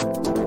Through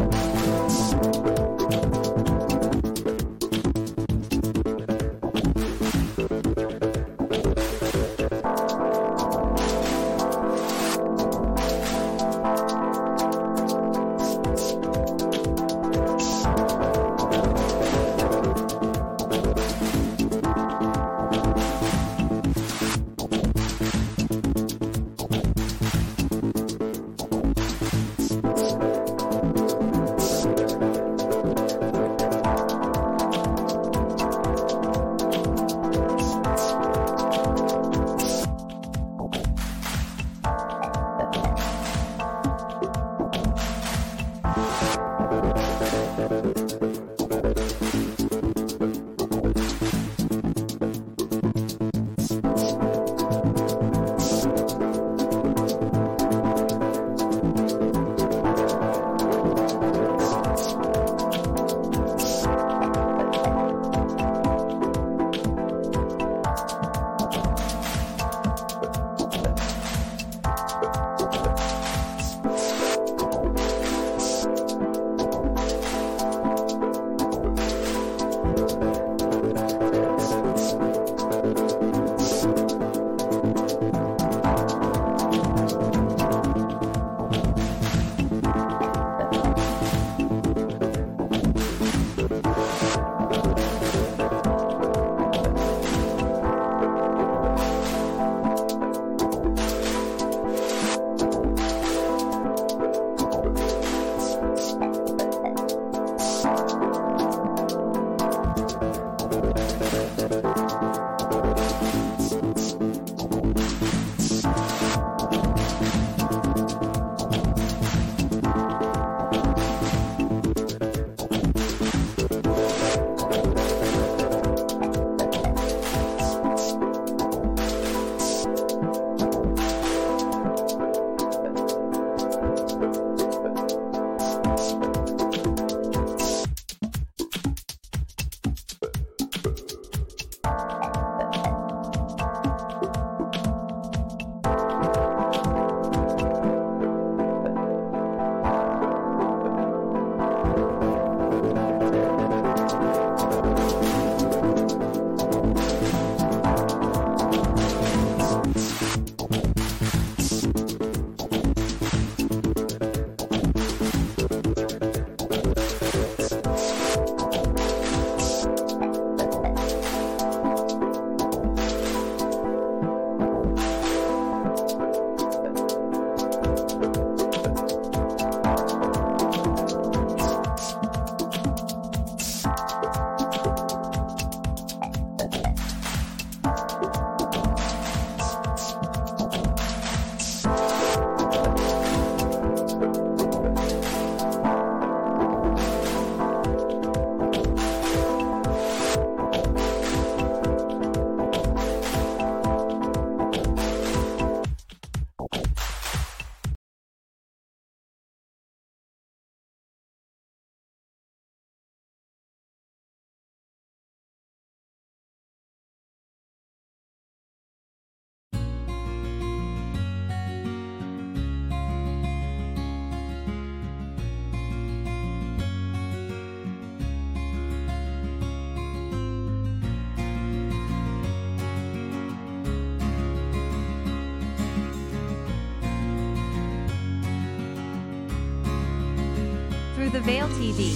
the Veil TV.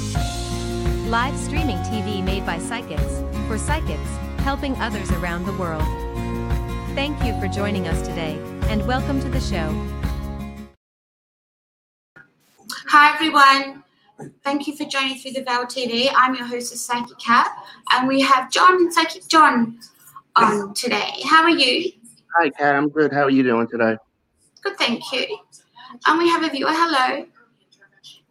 Live streaming TV made by psychics, for psychics, helping others around the world. Thank you for joining us today, and welcome to the show. Hi everyone. Thank you for joining through the Veil TV. I'm your host, Psychic Cat, and we have John, Psychic John, on today. How are you? Hi, Cat. I'm good. How are you doing today? Good, thank you. And we have a viewer. Hello.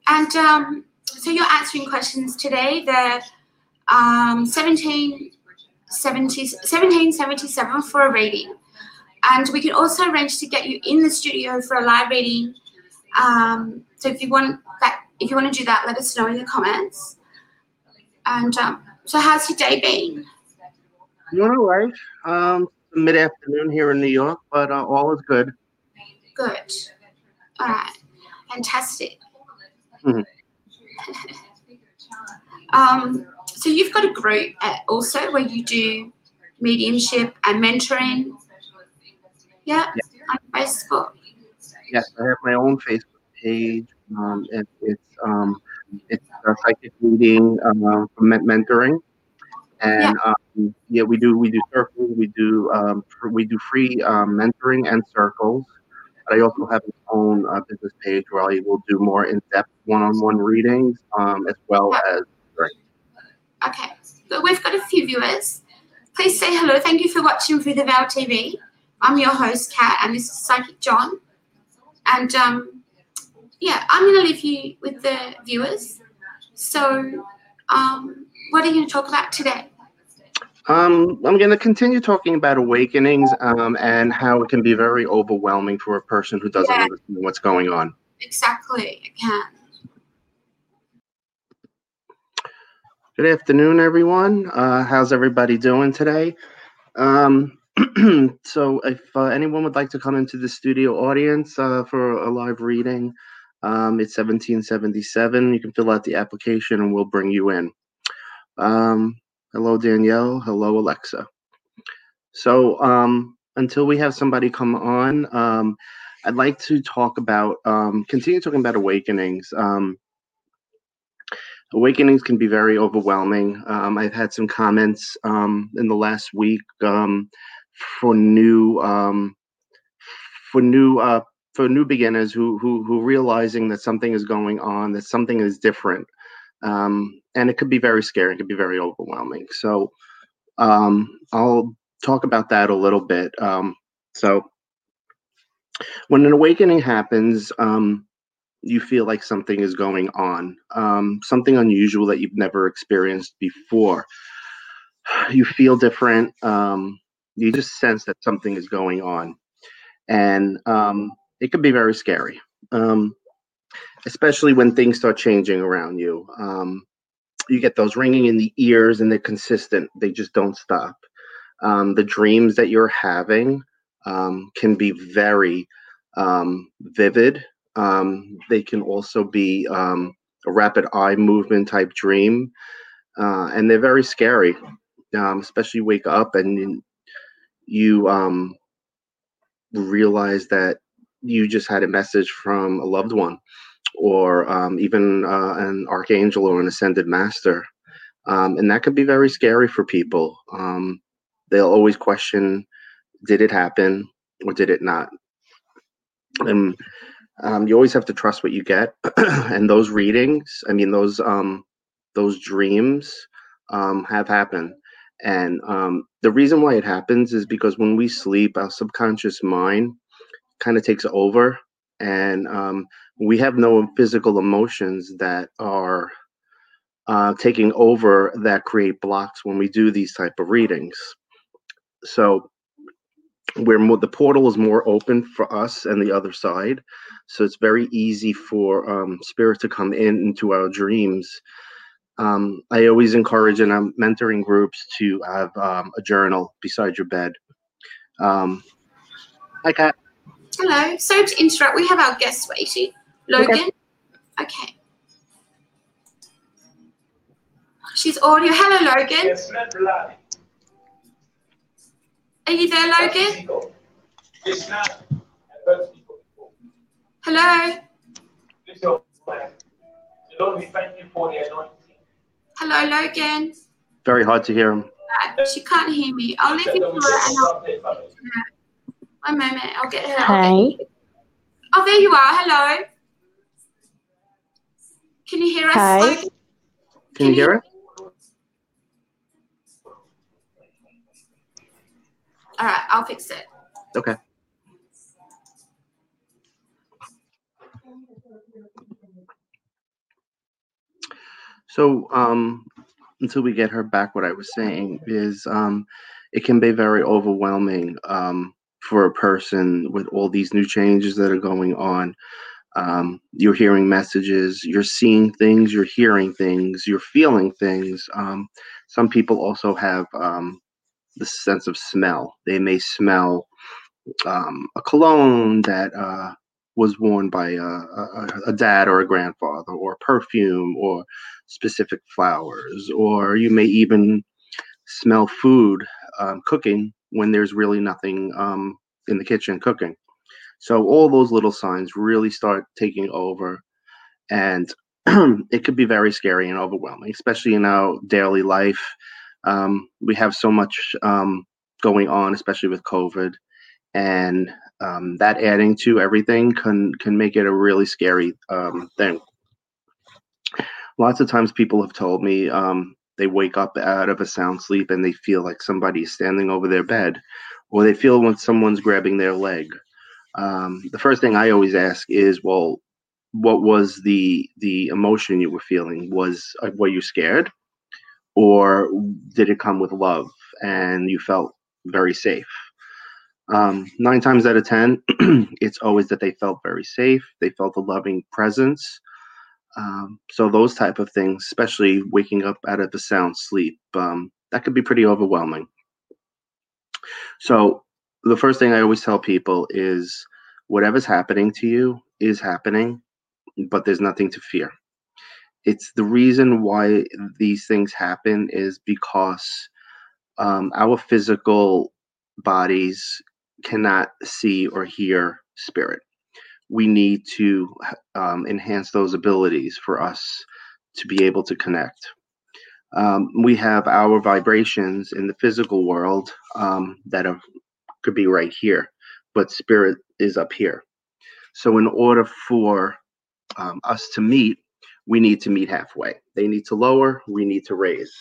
And um, so you're answering questions today. They're um, 17, 70, 1777 for a reading. And we can also arrange to get you in the studio for a live reading. Um, so if you want that, if you want to do that, let us know in the comments. And um, so, how's your day been? Doing all right. Um, mid afternoon here in New York, but uh, all is good. Good. All right. Fantastic. Mhm. Um, so you've got a group also where you do mediumship and mentoring. Yeah, on Facebook. Yes, I have my own Facebook page, um, and it's um, it's a psychic reading uh, mentoring, and yeah. Um, yeah. we do we do circles, we do um, we do free um, mentoring and circles. But I also have my own uh, business page where I will do more in-depth one-on-one readings, um, as well as. Right. Okay, so we've got a few viewers. Please say hello. Thank you for watching Through the Veil TV. I'm your host, Kat, and this is Psychic John. And um, yeah, I'm going to leave you with the viewers. So, um, what are you going to talk about today? Um, I'm going to continue talking about awakenings um, and how it can be very overwhelming for a person who doesn't yeah. understand what's going on. Exactly, it can. Good afternoon, everyone. Uh, how's everybody doing today? Um, so, if uh, anyone would like to come into the studio audience uh, for a live reading, um, it's 1777. You can fill out the application and we'll bring you in. Um, hello, Danielle. Hello, Alexa. So, um, until we have somebody come on, um, I'd like to talk about, um, continue talking about awakenings. Um, awakenings can be very overwhelming. Um, I've had some comments um, in the last week for new for new uh, for new beginners who who who realizing that something is going on, that something is different, um, and it could be very scary. It could be very overwhelming. So um, I'll talk about that a little bit. Um, so when an awakening happens, um, you feel like something is going on, um, something unusual that you've never experienced before. You feel different. Um, you just sense that something is going on, and um, it can be very scary, especially when things start changing around you. Um, you get those ringing in the ears, and they're consistent; they just don't stop. Um, the dreams that you're having um, can be very um, vivid. Um, they can also be a rapid eye movement type dream, uh, and they're very scary. especially wake up and you um, realize that you just had a message from a loved one or um, even uh, an archangel or an ascended master. Um, and that could be very scary for people. Um, they'll always question did it happen or did it not? And um, you always have to trust what you get. and those readings, I mean, those um, those dreams um, have happened. And the reason why it happens is because when we sleep, our subconscious mind kind of takes over, and um, we have no physical emotions that are uh, taking over that create blocks when we do these type of readings. So where the portal is more open for us and the other side, so it's very easy for um, spirit to come in into our dreams um, I always encourage in um, mentoring groups to have um, a journal beside your bed. Um, hi, Kat. Hello. So to interrupt, we have our guest waiting. Logan. Okay. okay. She's audio. Hello, Logan. Are you there, Logan? Hello. Thank you for Hello, Logan. Very hard to hear him. Uh, she can't hear me. I'll leave you to her and I'll her. One moment, I'll get her. Hey. Oh, there you are. Hello. Can you hear us? Hi. Can, Can you hear us? All right, I'll fix it. Okay. So um, until we get her back, what I was saying is um, it can be very overwhelming um, for a person with all these new changes that are going on. Um, you're hearing messages, you're seeing things, you're hearing things, you're feeling things. Um, some people also have um, the sense of smell. They may smell um, a cologne that uh, was worn by a, a, a, dad or a grandfather, or perfume, or specific flowers, or you may even smell food um, cooking when there's really nothing um, in the kitchen cooking. So all those little signs really start taking over, and it could be very scary and overwhelming, especially in our daily life. Um, we have so much um, going on, especially with COVID, and um, that adding to everything can can make it a really scary um, thing. Lots of times, people have told me um, they wake up out of a sound sleep and they feel like somebody's standing over their bed, or they feel when someone's grabbing their leg. Um, the first thing I always ask is, well, what was the the emotion you were feeling? Was uh, were you scared, or did it come with love and you felt very safe? Um, nine times out of ten, it's always that they felt very safe. They felt a loving presence. Um, so those type of things, especially waking up out of a sound sleep, um, that could be pretty overwhelming. So the first thing I always tell people is whatever's happening to you is happening, but there's nothing to fear. It's the reason why these things happen is because um, our physical bodies cannot see or hear spirit. We need to um, enhance those abilities for us to be able to connect. Um, we have our vibrations in the physical world um, that are, could be right here, but spirit is up here. So, in order for um, us to meet, we need to meet halfway. They need to lower, we need to raise.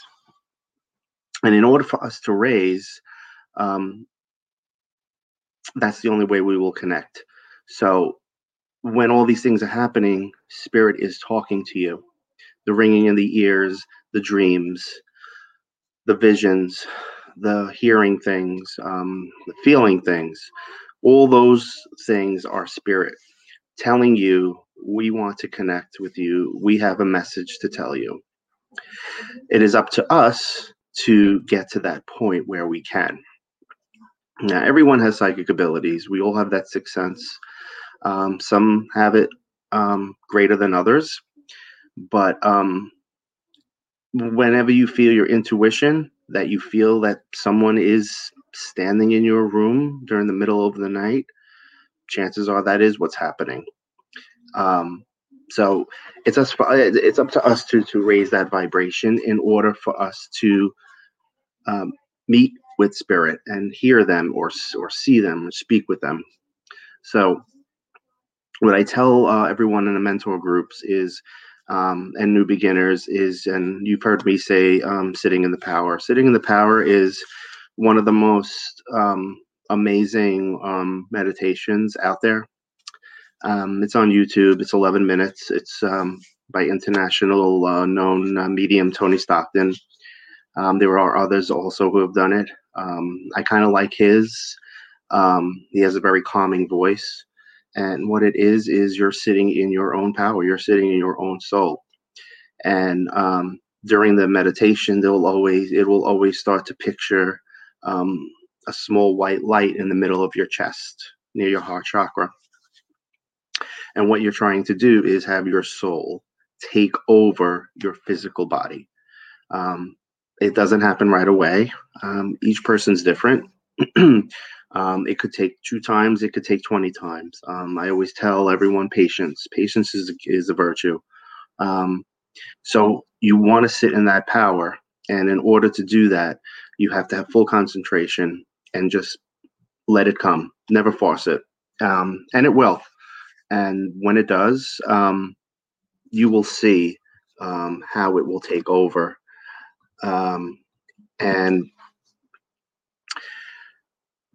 And in order for us to raise, um, that's the only way we will connect. So when all these things are happening, spirit is talking to you. The ringing in the ears, the dreams, the visions, the hearing things, um, the feeling things, all those things are spirit telling you, we want to connect with you. We have a message to tell you. It is up to us to get to that point where we can. Now, everyone has psychic abilities. We all have that sixth sense. Um, some have it um, greater than others, but um, whenever you feel your intuition, that you feel that someone is standing in your room during the middle of the night, chances are that is what's happening. Um, so it's us. It's up to us to to raise that vibration in order for us to um, meet with spirit and hear them or or see them or speak with them. So what I tell uh, everyone in the mentor groups is um, and new beginners is and you've heard me say um, sitting in the power. Sitting in the power is one of the most um, amazing um, meditations out there. Um, it's on YouTube. It's 11 minutes. It's um, by international uh, known uh, medium Tony Stockwell. There are others also who have done it. I kind of like his. He has a very calming voice. And what it is, is you're sitting in your own power, you're sitting in your own soul. And um, during the meditation, they'll always, it will always start to picture um, a small white light in the middle of your chest near your heart chakra. And what you're trying to do is have your soul take over your physical body. Um, it doesn't happen right away. Um, each person's different. um, it could take two times. It could take 20 times. Um, I always tell everyone patience. Patience is, is a virtue. Um, so you want to sit in that power. And in order to do that, you have to have full concentration and just let it come. Never force it. Um, and it will. And when it does, um, you will see how it will take over um, and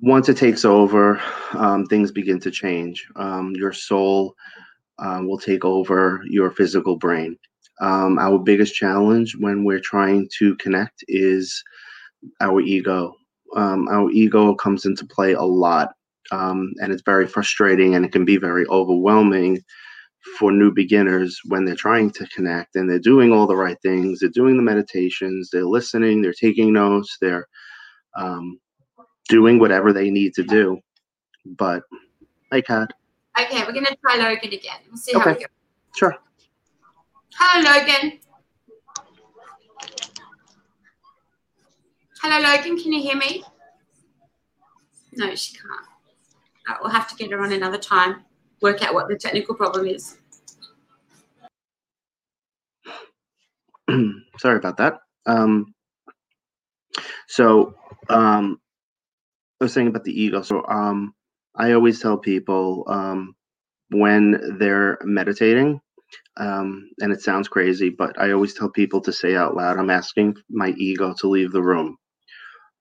once it takes over, um, things begin to change. Um, your soul um, will take over your physical brain. Um, our biggest challenge when we're trying to connect is our ego. Um, our ego comes into play a lot, um, and it's very frustrating and it can be very overwhelming for new beginners when they're trying to connect and they're doing all the right things. They're doing the meditations, they're listening, they're taking notes, they're um, doing whatever they need to do. But, hi, Kat. Okay, we're gonna try Logan again. We'll see how Okay. we go. Sure. Hello, Logan. Hello, Logan. Can you hear me? No, she can't. Uh, we'll have to get her on another time. Work out what the technical problem is. Sorry about that. Um, so, um, I was saying about the ego. So, um, I always tell people um, when they're meditating, um, and it sounds crazy, but I always tell people to say out loud, I'm asking my ego to leave the room.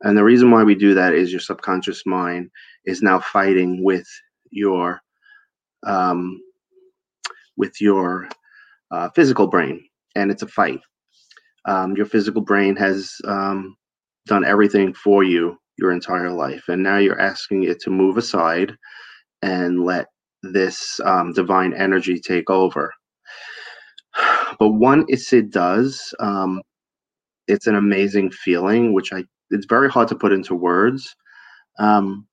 And the reason why we do that is your subconscious mind is now fighting with your um, with your uh, physical brain, and it's a fight. Um, your physical brain has um, done everything for you your entire life, and now you're asking it to move aside and let this um, divine energy take over. But once it does, um, it's an amazing feeling, which I it's very hard to put into words. Um,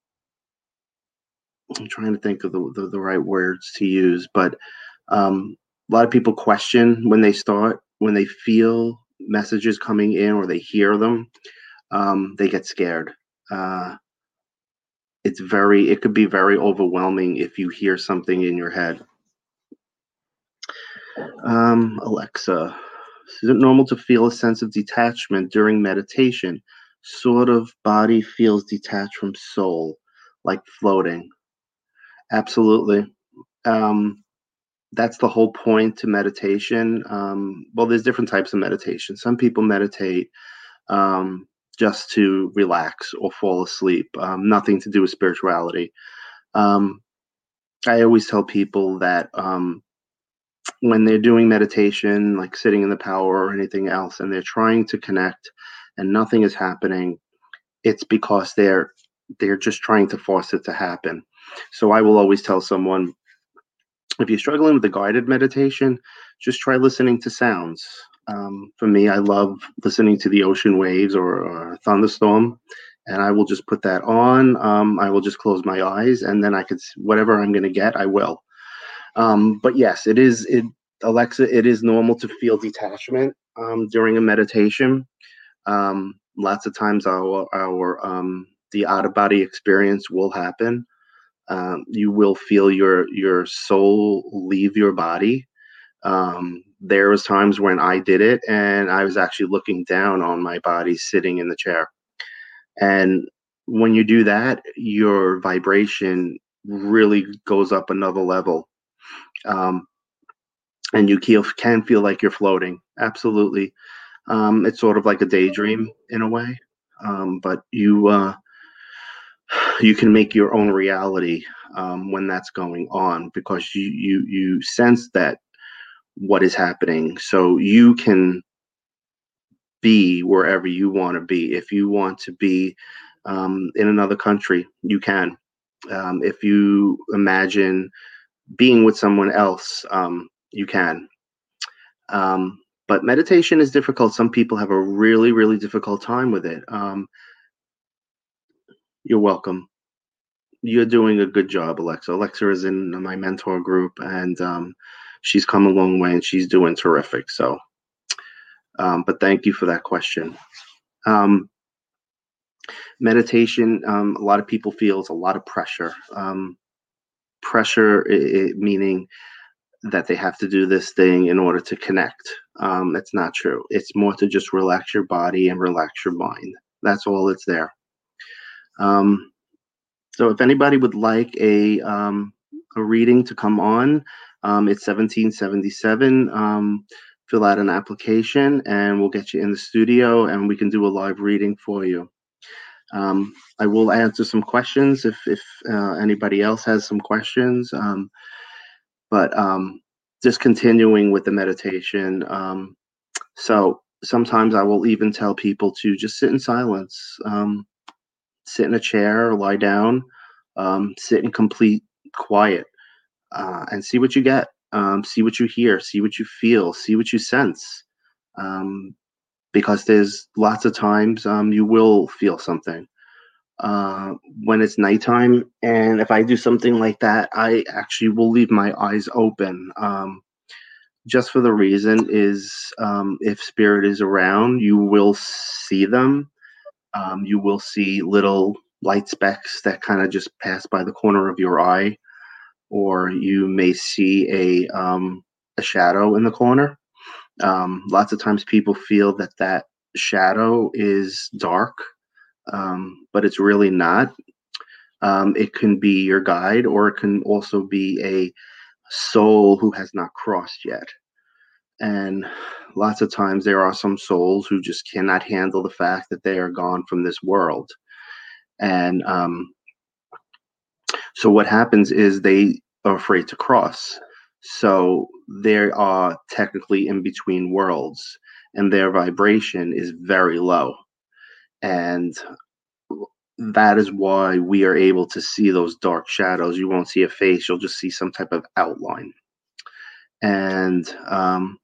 I'm trying to think of the, the, the right words to use, but um, a lot of people question when they start, when they feel messages coming in or they hear them, um, they get scared. Uh, it's very, it could be very overwhelming if you hear something in your head. Um, Alexa, is it normal to feel a sense of detachment during meditation? Sort of body feels detached from soul, like floating. Absolutely. Um, that's the whole point to meditation. Um, well, there's different types of meditation. Some people meditate um, just to relax or fall asleep, um, nothing to do with spirituality. Um, I always tell people that um, when they're doing meditation, like sitting in the power or anything else, and they're trying to connect and nothing is happening, it's because they're they're just trying to force it to happen. So I will always tell someone if you're struggling with the guided meditation, just try listening to sounds. Um, for me, I love listening to the ocean waves or, or thunderstorm, and I will just put that on. Um, I will just close my eyes, and then I could whatever I'm going to get, I will. Um, but yes, it is it Alexa. It is normal to feel detachment um, during a meditation. Um, lots of times, our our um, the out of body experience will happen you will feel your your soul leave your body um, there was times when i did it and i was actually looking down on my body sitting in the chair. And when you do that your vibration really goes up another level. Um, and you can feel like you're floating absolutely. Um, it's sort of like a daydream in a way um, but you uh, you can make your own reality um, when that's going on because you you you sense that what is happening. So you can be wherever you want to be. If you want to be um, in another country you can. Um, if you imagine being with someone else um, you can. Um, but meditation is difficult. Some people have a really really difficult time with it. Um, you're welcome. You're doing a good job, Alexa. Alexa is in my mentor group, and um, she's come a long way, and she's doing terrific. So, um, but thank you for that question. Um, meditation, um, a lot of people feel is a lot of pressure. Um, pressure, i i meaning that they have to do this thing in order to connect. Um, that's not true. It's more to just relax your body and relax your mind. That's all it's there. Um, so if anybody would like a a reading to come on, um, it's 1777. Um, fill out an application and we'll get you in the studio and we can do a live reading for you. Um, I will answer some questions if if uh, anybody else has some questions. Um, but um, just continuing with the meditation. Um, so sometimes I will even tell people to just sit in silence. Um, sit in a chair or lie down, um, sit in complete quiet, uh, and see what you get. Um, see what you hear, see what you feel, see what you sense. Um, because there's lots of times um, you will feel something. uh, when it's nighttime. And if I do something like that, I actually will leave my eyes open. Um, just for the reason is um, if spirit is around, you will see them. Um, you will see little light specks that kind of just pass by the corner of your eye, or you may see a um, a shadow in the corner. Um, lots of times people feel that that shadow is dark, um, but it's really not. Um, it can be your guide, or it can also be a soul who has not crossed yet. And lots of times there are some souls who just cannot handle the fact that they are gone from this world. And um, so what happens is they are afraid to cross. So they are technically in between worlds and their vibration is very low. And that is why we are able to see those dark shadows. You won't see a face, you'll just see some type of outline. And, um,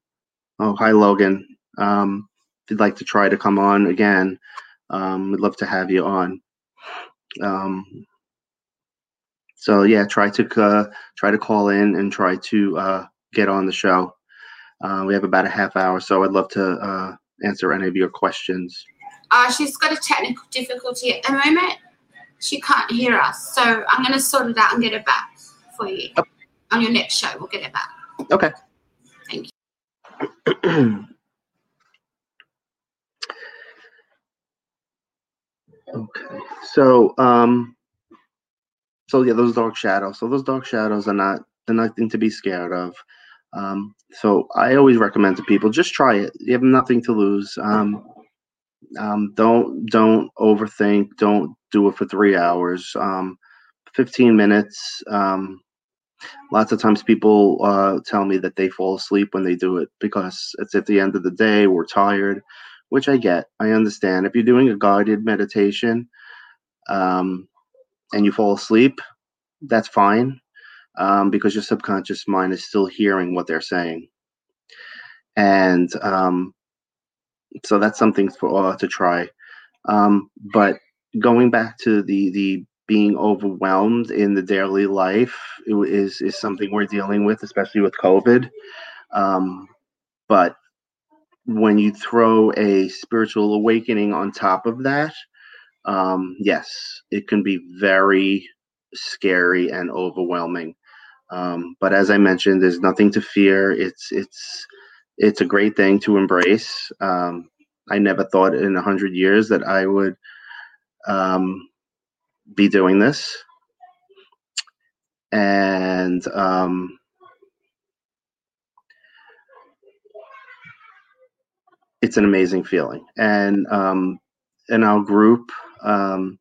oh, hi, Logan. Um, if you'd like to try to come on again, um, we'd love to have you on. Um, so yeah, try to uh, try to call in and try to uh, get on the show. Uh, we have about a half hour, so I'd love to uh, answer any of your questions. Uh, she's got a technical difficulty at the moment. She can't hear us, so I'm going to sort it out and get it back for you. Oh. On your next show, we'll get it back. Okay. Thank you. okay. So, um, so yeah, those dark shadows. So those dark shadows are not they're nothing to be scared of. Um, so I always recommend to people just try it. You have nothing to lose. Um, um, don't don't overthink. Don't do it for three hours. Um, Fifteen minutes. Um, lots of times people uh, tell me that they fall asleep when they do it because it's at the end of the day. We're tired, which I get. I understand. If you're doing a guided meditation um, and you fall asleep, that's fine um, because your subconscious mind is still hearing what they're saying. And um, so that's something for uh, to try. Um, but going back to the the being overwhelmed in the daily life is is something we're dealing with, especially with COVID. Um, but when you throw a spiritual awakening on top of that, um, yes, it can be very scary and overwhelming. Um, but as I mentioned, there's nothing to fear. It's it's it's a great thing to embrace. Um, I never thought in a hundred years that I would um, be doing this, and um, it's an amazing feeling. And um, in our group, um,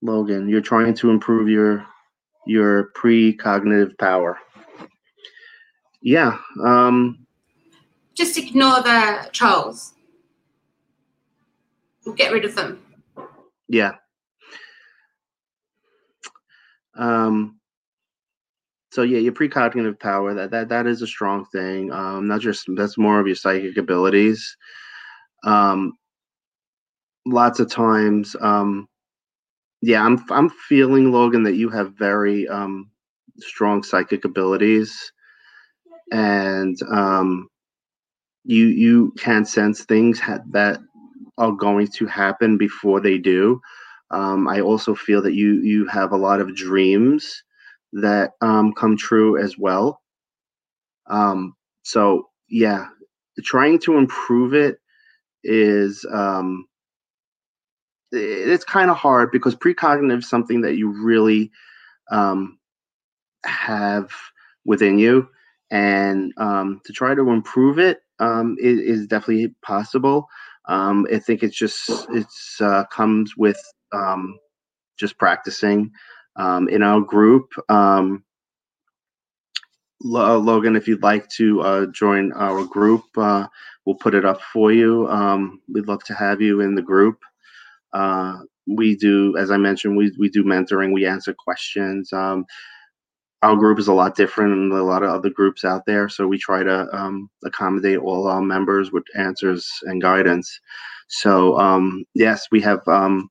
Logan, you're trying to improve your your precognitive power. Yeah. Um, Just ignore the trolls. We'll get rid of them. Yeah. Um, so yeah, your precognitive power that that that is a strong thing. Um, not just that's more of your psychic abilities. Um, lots of times, um, yeah, I'm I'm feeling Logan that you have very um, strong psychic abilities, and um, you you can sense things ha- that are going to happen before they do. Um, I also feel that you you have a lot of dreams that um, come true as well. Um, so yeah, trying to improve it is um, it's kind of hard because precognitive is something that you really um, have within you, and um, to try to improve it um, is, is definitely possible. Um, I think it's just it's uh, comes with um, just practicing um, in our group. Um, L- Logan, if you'd like to uh, join our group, uh, we'll put it up for you. Um, we'd love to have you in the group. Uh, we do, as I mentioned, we we do mentoring. We answer questions. Um, our group is a lot different than a lot of other groups out there. So we try to um, accommodate all our members with answers and guidance. So um, yes, we have um,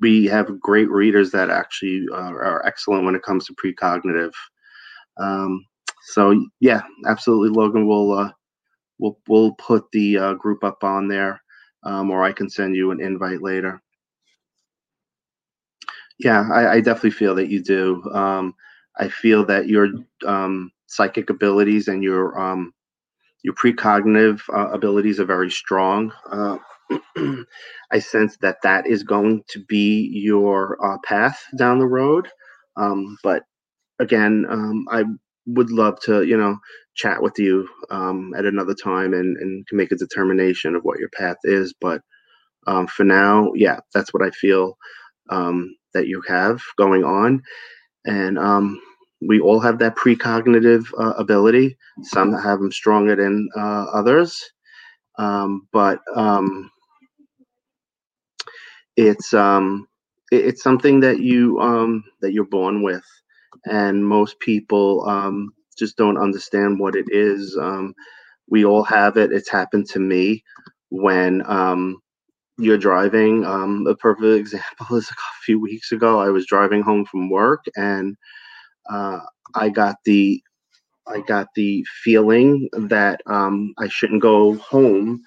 we have great readers that actually uh, are excellent when it comes to precognitive. Um, so yeah, absolutely, Logan. We'll uh, we'll we'll put the uh, group up on there, um, or I can send you an invite later. Yeah, I, I definitely feel that you do. Um, I feel that your um, psychic abilities and your um, your precognitive uh, abilities are very strong. I sense that that is going to be your uh, path down the road. Um, but again, um, I would love to, you know, chat with you um, at another time and and can make a determination of what your path is. But um, for now, yeah, that's what I feel um, that you have going on, and um, we all have that precognitive uh, ability. Some have them stronger than uh, others, um, but um, it's um, it, it's something that you um, that you're born with, and most people um, just don't understand what it is. Um, we all have it. It's happened to me when um, you're driving. Um, a perfect example is a few weeks ago. I was driving home from work, and uh, I got the I got the feeling that um, I shouldn't go home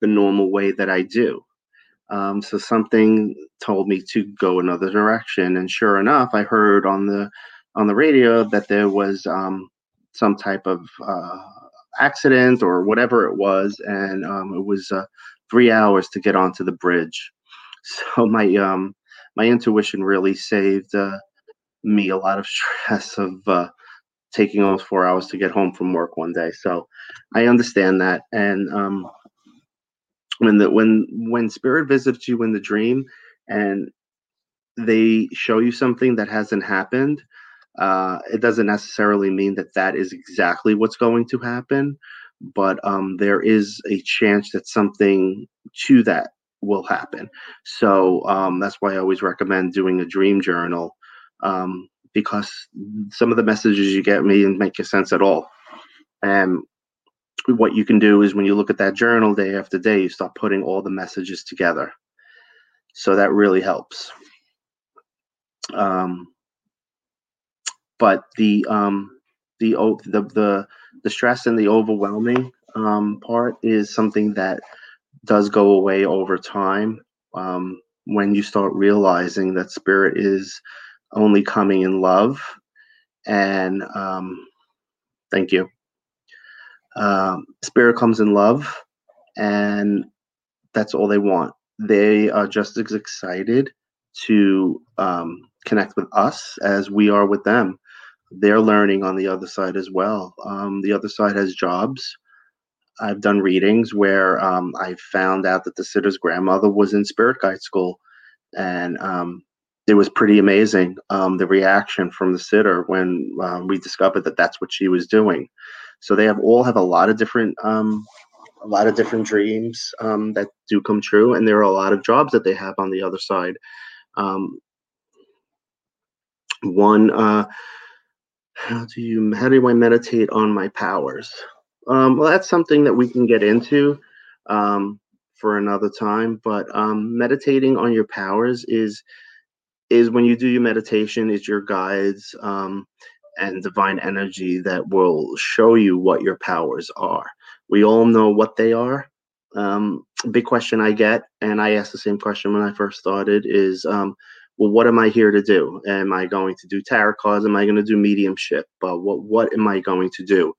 the normal way that I do. Um, so something told me to go another direction, and sure enough, I heard on the on the radio that there was um, some type of uh, accident or whatever it was, and um, it was uh, three hours to get onto the bridge. So my um, my intuition really saved uh, me a lot of stress of uh, taking almost four hours to get home from work one day. So I understand that, and um, when the when when spirit visits you in the dream and they show you something that hasn't happened uh, it doesn't necessarily mean that that is exactly what's going to happen but um, there is a chance that something to that will happen. So um, that's why i always recommend doing a dream journal um, because some of the messages you get may make sense at all. And what you can do is when you look at that journal day after day, you start putting all the messages together. So that really helps. Um, but the um, the the the the stress and the overwhelming um, part is something that does go away over time um, when you start realizing that spirit is only coming in love and um, thank you um, spirit comes in love, and that's all they want. They are just as excited to um, connect with us as we are with them. They're learning on the other side as well. Um, the other side has jobs. I've done readings where um, I found out that the sitter's grandmother was in spirit guide school, and um, it was pretty amazing um, the reaction from the sitter when um, we discovered that that's what she was doing. So they have all have a lot of different um, a lot of different dreams um, that do come true, and there are a lot of jobs that they have on the other side. Um, one, uh, how do you how do I meditate on my powers? Um, well, that's something that we can get into for another time. But meditating on your powers is is when you do your meditation it's your guides um, and divine energy that will show you what your powers are. We all know what they are. Um, big question i get and i asked the same question when i first started is um, well what am i here to do? Am i going to do tarot cards? Am i going to do mediumship? But what what am i going to do?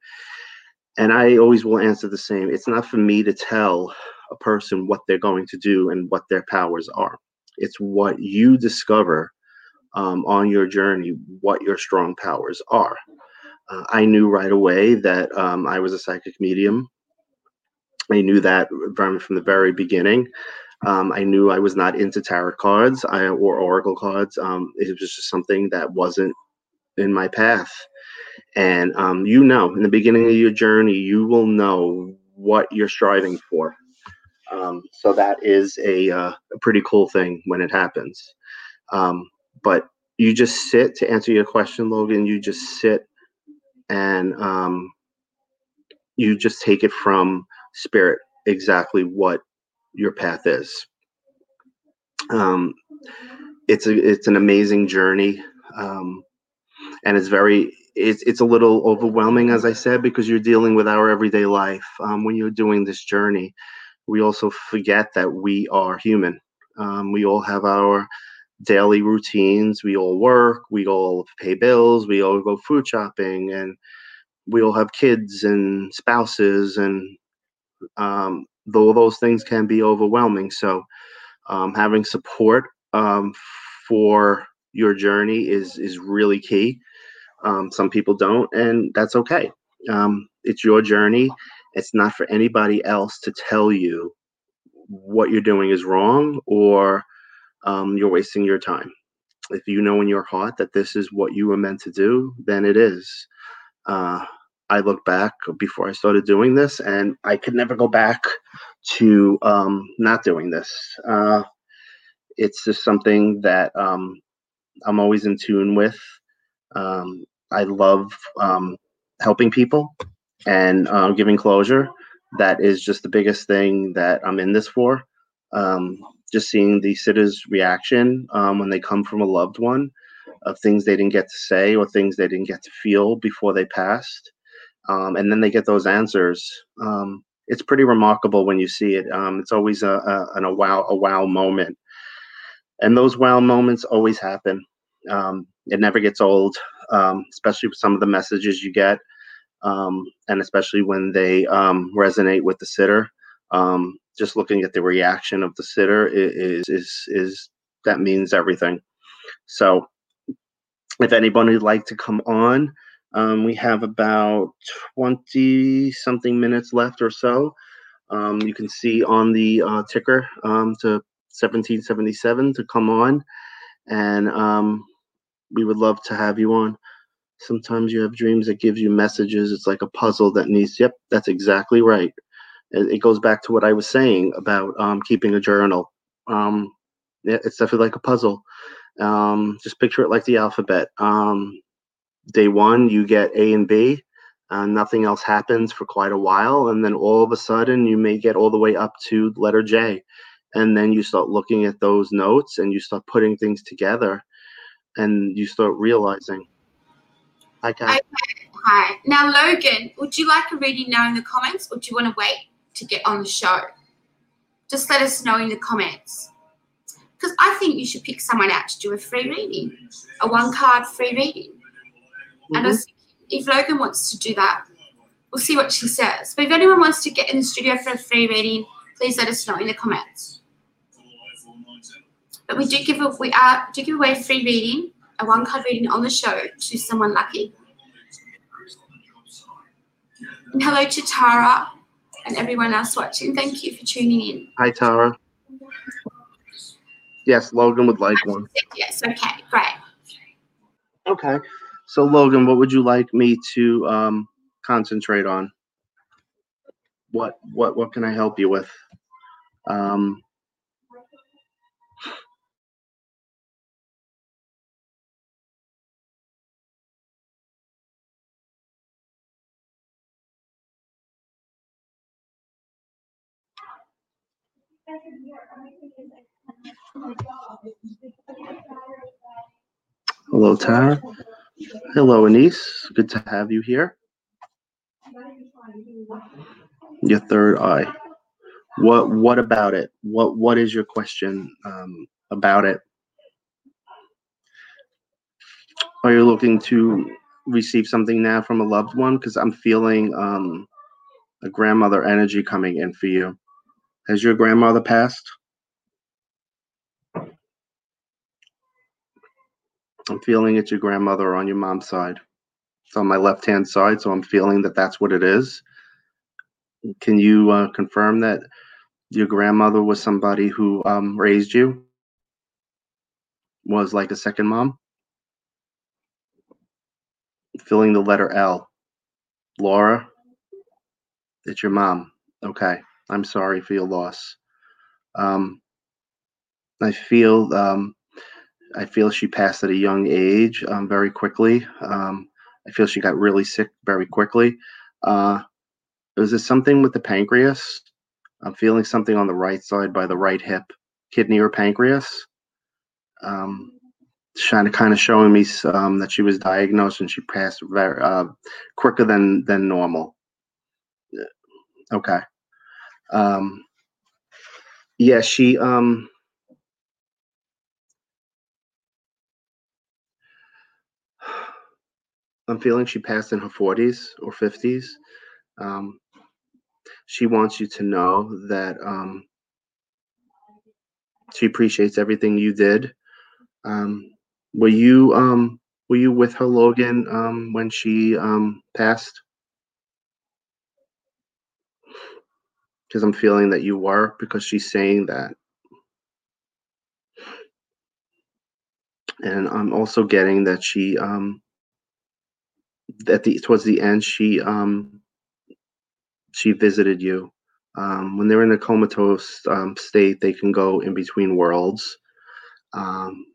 And i always will answer the same. It's not for me to tell a person what they're going to do and what their powers are it's what you discover um, on your journey what your strong powers are. Uh, I knew right away that um, I was a psychic medium. I knew that from, from the very beginning. Um, I knew I was not into tarot cards I, or oracle cards. Um, it was just something that wasn't in my path. And um, you know, in the beginning of your journey, you will know what you're striving for. Um, so that is a, uh, a pretty cool thing when it happens. Um, but you just sit to answer your question, Logan. You just sit and um, you just take it from spirit exactly what your path is. Um, it's a it's an amazing journey, um, and it's very it's it's a little overwhelming, as I said, because you're dealing with our everyday life. Um, when you're doing this journey, we also forget that we are human. Um, we all have our daily routines. We all work. We all pay bills. We all go food shopping, and we all have kids and spouses, and um, though those things can be overwhelming. So, um, having support um, for your journey is is really key. Um, some people don't, and that's okay. Um, it's your journey. It's not for anybody else to tell you what you're doing is wrong or um, you're wasting your time. If you know in your heart that this is what you were meant to do, then it is. Uh, I look back before I started doing this, and I could never go back to um, not doing this. Uh, it's just something that um, I'm always in tune with. Um, I love um, helping people and uh, giving closure. That is just the biggest thing that I'm in this for. Um, just seeing the sitters' reaction um, when they come from a loved one of things they didn't get to say or things they didn't get to feel before they passed. Um, and then they get those answers. Um, it's pretty remarkable when you see it. Um, it's always a, a, an, a wow a wow moment, and those wow moments always happen. Um, it never gets old, especially with some of the messages you get, um, and especially when they resonate with the sitter um, just looking at the reaction of the sitter is is is that means everything. So, if anybody would like to come on, um, we have about twenty something minutes left or so. Um, you can see on the uh, ticker um, to 1777 to come on, and um, we would love to have you on. Sometimes you have dreams that gives you messages. It's like a puzzle that needs. Yep, that's exactly right it goes back to what I was saying about um, keeping a journal. Um, it's definitely like a puzzle. Um, just picture it like the alphabet. Um, day one, you get A and B. Uh, nothing else happens for quite a while, and then all of a sudden, you may get all the way up to letter J, and then you start looking at those notes and you start putting things together, and you start realizing. Hi, Kat. Hi. Now, Logan, would you like a reading now in the comments, or do you want to wait? to get on the show. Just let us know in the comments. Because I think you should pick someone out to do a free reading, a one card free reading. Mm-hmm. And if Logan wants to do that, we'll see what she says. But if anyone wants to get in the studio for a free reading, please let us know in the comments. But we do give a, we are do give away a free reading, a one card reading on the show to someone lucky. And hello to Tara and everyone else watching. Thank you for tuning in. Hi, Tara. Yes, Logan would like one. Yes, okay, great. Okay. So, Logan, what would you like me to um, concentrate on? What what what can I help you with? Um, Hello, Tara. Hello, Anise. Good to have you here. Your third eye. What what about it? What what is your question um, about it? Are you looking to receive something now from a loved one? Because I'm feeling um, a grandmother energy coming in for you. Has your grandmother passed? I'm feeling it's your grandmother on your mom's side. It's on my left hand side, so I'm feeling that that's what it is. Can you uh, confirm that your grandmother was somebody who um, raised you? Was like a second mom? Filling the letter L. Laura, it's your mom. Okay. I'm sorry for your loss. Um, I feel um, I feel she passed at a young age um, very quickly. Um, I feel she got really sick very quickly. Uh, is there something with the pancreas? I'm feeling something on the right side by the right hip, kidney or pancreas. Um, trying to kind of showing me um, that she was diagnosed and she passed very uh, quicker than than normal. Okay. Um, yeah, she um, I'm feeling she passed in her 40s or 50s. Um, she wants you to know that um, she appreciates everything you did. Um, were you um, were you with her, Logan, um, when she um, passed? Because I'm feeling that you were, because she's saying that. And I'm also getting that she um, at the towards the end she um she visited you. Um when they're in a comatose um, state they can go in between worlds. Um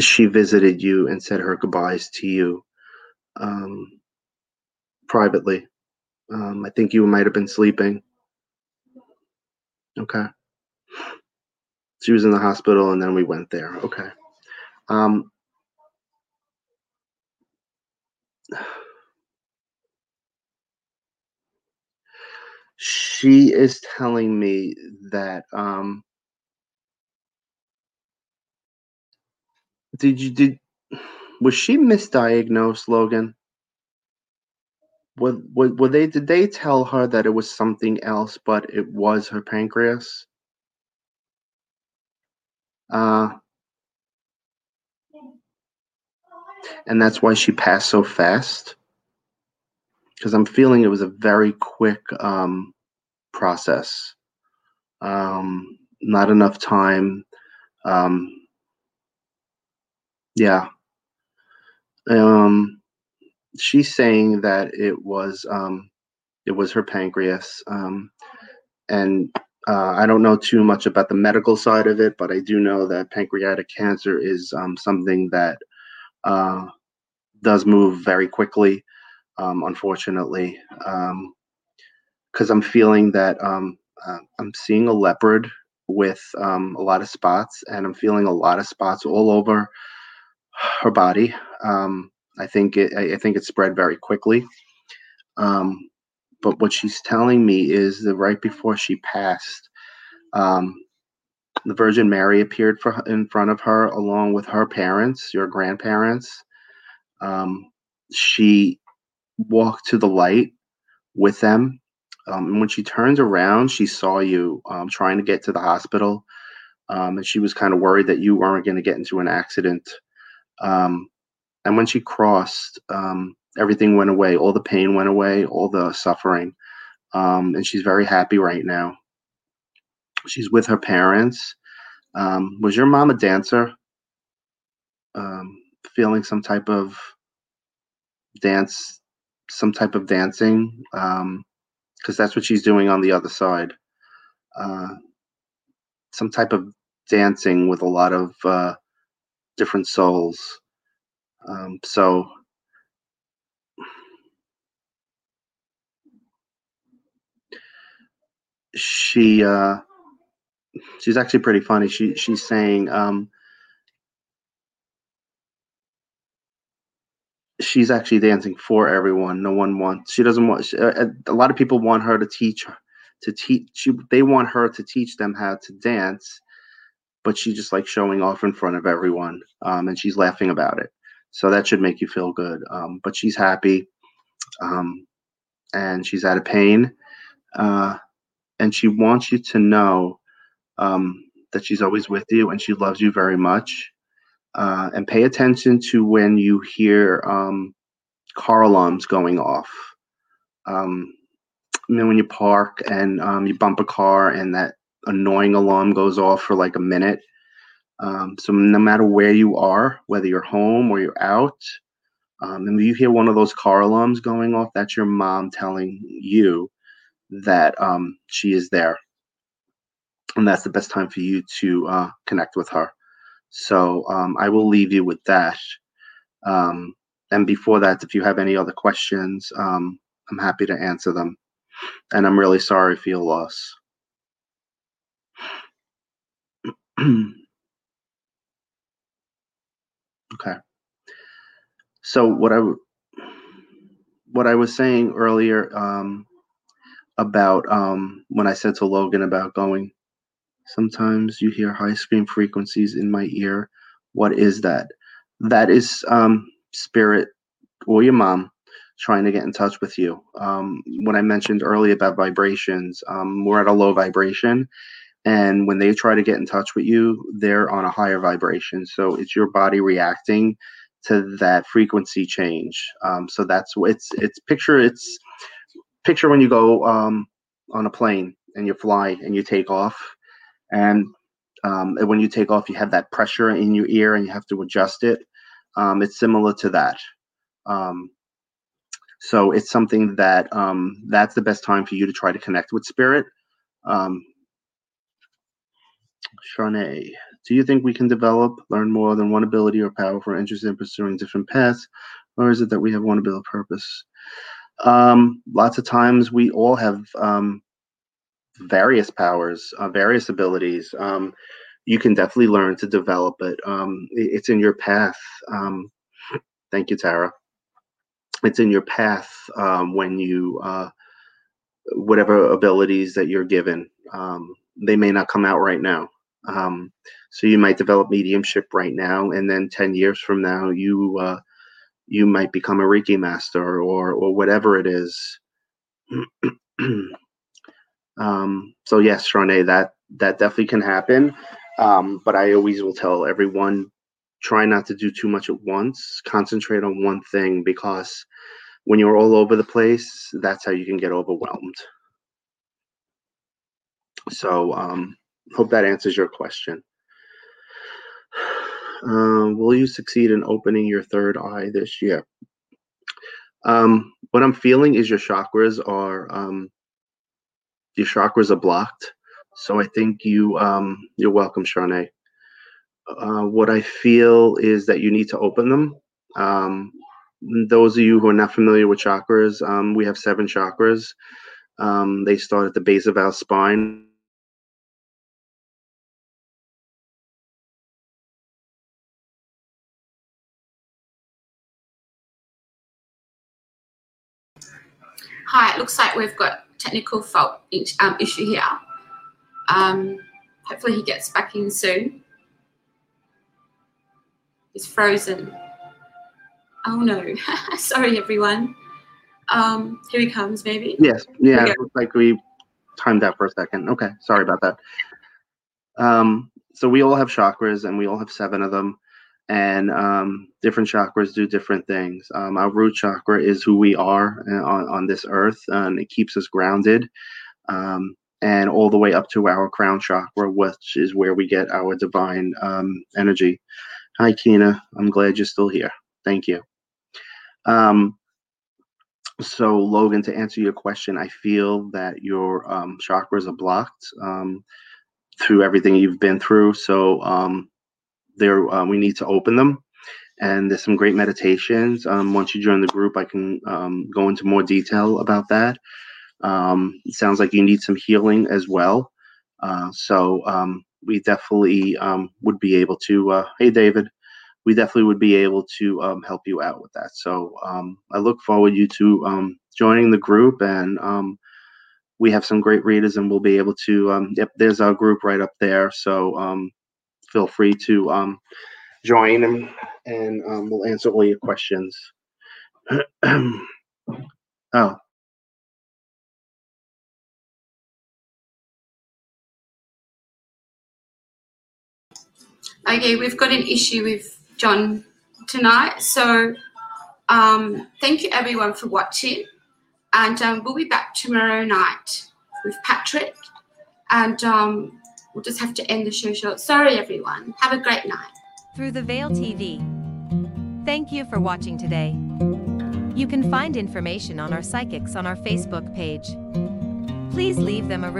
she visited you and said her goodbyes to you um privately. Um i think you might have been sleeping okay. She was in the hospital and then we went there. Okay. Um she is telling me that um did you did was she misdiagnosed logan were, were, were they did they tell her that it was something else but it was her pancreas? Uh and that's why she passed so fast? Because i'm feeling it was a very quick um process. Um not enough time um yeah. Um she's saying that it was um it was her pancreas um and uh, I don't know too much about the medical side of it, but I do know that pancreatic cancer is um, something that uh, does move very quickly, um, unfortunately. Because I'm feeling that um, uh, I'm seeing a leopard with um, a lot of spots, and I'm feeling a lot of spots all over her body. Um, I think it. I, think it spread very quickly. Um, but what she's telling me is that right before she passed, um, the Virgin Mary appeared for in front of her along with her parents, your grandparents. Um, she walked to the light with them. Um, and when she turned around, she saw you um, trying to get to the hospital. Um, and she was kind of worried that you weren't going to get into an accident. Um, and when she crossed, um, everything went away. All the pain went away, all the suffering. Um, and she's very happy right now. She's with her parents. Um, was your mom a dancer? Um, feeling some type of dance, some type of dancing, because um, that's what she's doing on the other side. Uh, some type of dancing with a lot of uh, different souls. Um, so she uh, she's actually pretty funny. She she's saying um, she's actually dancing for everyone. No one wants. She doesn't want. She, uh, a lot of people want her to teach to teach. She, they want her to teach them how to dance, but she's just like showing off in front of everyone, um, and she's laughing about it. So that should make you feel good. Um, but she's happy, um, and she's out of pain, uh, and she wants you to know um, that she's always with you and she loves you very much. Uh, and pay attention to when you hear um, car alarms going off. Um, I mean, when you park and um, you bump a car and that annoying alarm goes off for like a minute. Um, so no matter where you are, whether you're home or you're out, um, and you hear one of those car alarms going off, that's your mom telling you that um, she is there and that's the best time for you to uh, connect with her. So um, I will leave you with that. Um, and before that, if you have any other questions, um, I'm happy to answer them. And I'm really sorry for your loss. okay. So what I what I was saying earlier um, about um, when I said to Logan about going, sometimes you hear high scream frequencies in my ear. What is that? That is um, spirit or your mom trying to get in touch with you. Um, when I mentioned earlier about vibrations, um, we're at a low vibration. And when they try to get in touch with you, they're on a higher vibration. So it's your body reacting to that frequency change. Um, so that's it's it's picture it's picture when you go um, on a plane and you fly and you take off, and, um, and when you take off, you have that pressure in your ear and you have to adjust it. Um, it's similar to that. Um, so it's something that um, that's the best time for you to try to connect with spirit. Charnay, do you think we can develop, learn more than one ability or power if we're interested in pursuing different paths? Or is it that we have one ability purpose? Um, lots of times we all have um, various powers, uh, various abilities. Um, you can definitely learn to develop it. Um, it it's in your path. Um, thank you, Tara. It's in your path um, when you, uh, whatever abilities that you're given, they may not come out right now. Um, so you might develop mediumship right now, and then ten years from now, you uh, you might become a Reiki master or or whatever it is. um, so yes, Charnay, that that definitely can happen. Um, but I always will tell everyone try not to do too much at once. Concentrate on one thing because when you're all over the place, that's how you can get overwhelmed. So um, hope that answers your question. Um, will you succeed in opening your third eye this year? Um, what I'm feeling is your chakras are um, your chakras are blocked. So I think you um, you're welcome, Charnay. Uh, what I feel is that you need to open them. Um, those of you who are not familiar with chakras, um, we have seven chakras. Um, they start at the base of our spine Hi, it looks like we've got technical fault um, issue here. Um, hopefully he gets back in soon. He's frozen. Oh no, sorry everyone. Um, here he comes, maybe. Yes, yeah, it looks like we timed that for a second. Okay, sorry about that. Um, so we all have chakras and we all have seven of them and um, different chakras do different things. Um, our root chakra is who we are uh, on, on this earth, and it keeps us grounded. Um, and all the way up to our crown chakra, which is where we get our divine um, energy. Hi, Kina. I'm glad you're still here. Thank you. Um, so, Logan, to answer your question, I feel that your um, chakras are blocked through everything you've been through. So, there uh, we need to open them. And there's some great meditations. Um, once you join the group i can um, go into more detail about that. Um, it sounds like you need some healing as well. Uh, so um, we definitely um, would be able to uh, hey david we definitely would be able to help you out with that. So i look forward to you to joining the group and we have some great readers and we'll be able to yep there's our group right up there. So feel free to um, join and, and um, we'll answer all your questions. oh. Okay, we've got an issue with John tonight. So um, thank you everyone for watching. And um, we'll be back tomorrow night with Patrick. And um, We'll just have to end the show short. Sorry, everyone. Have a great night. Through the Veil TV. Thank you for watching today. You can find information on our psychics on our Facebook page. Please leave them a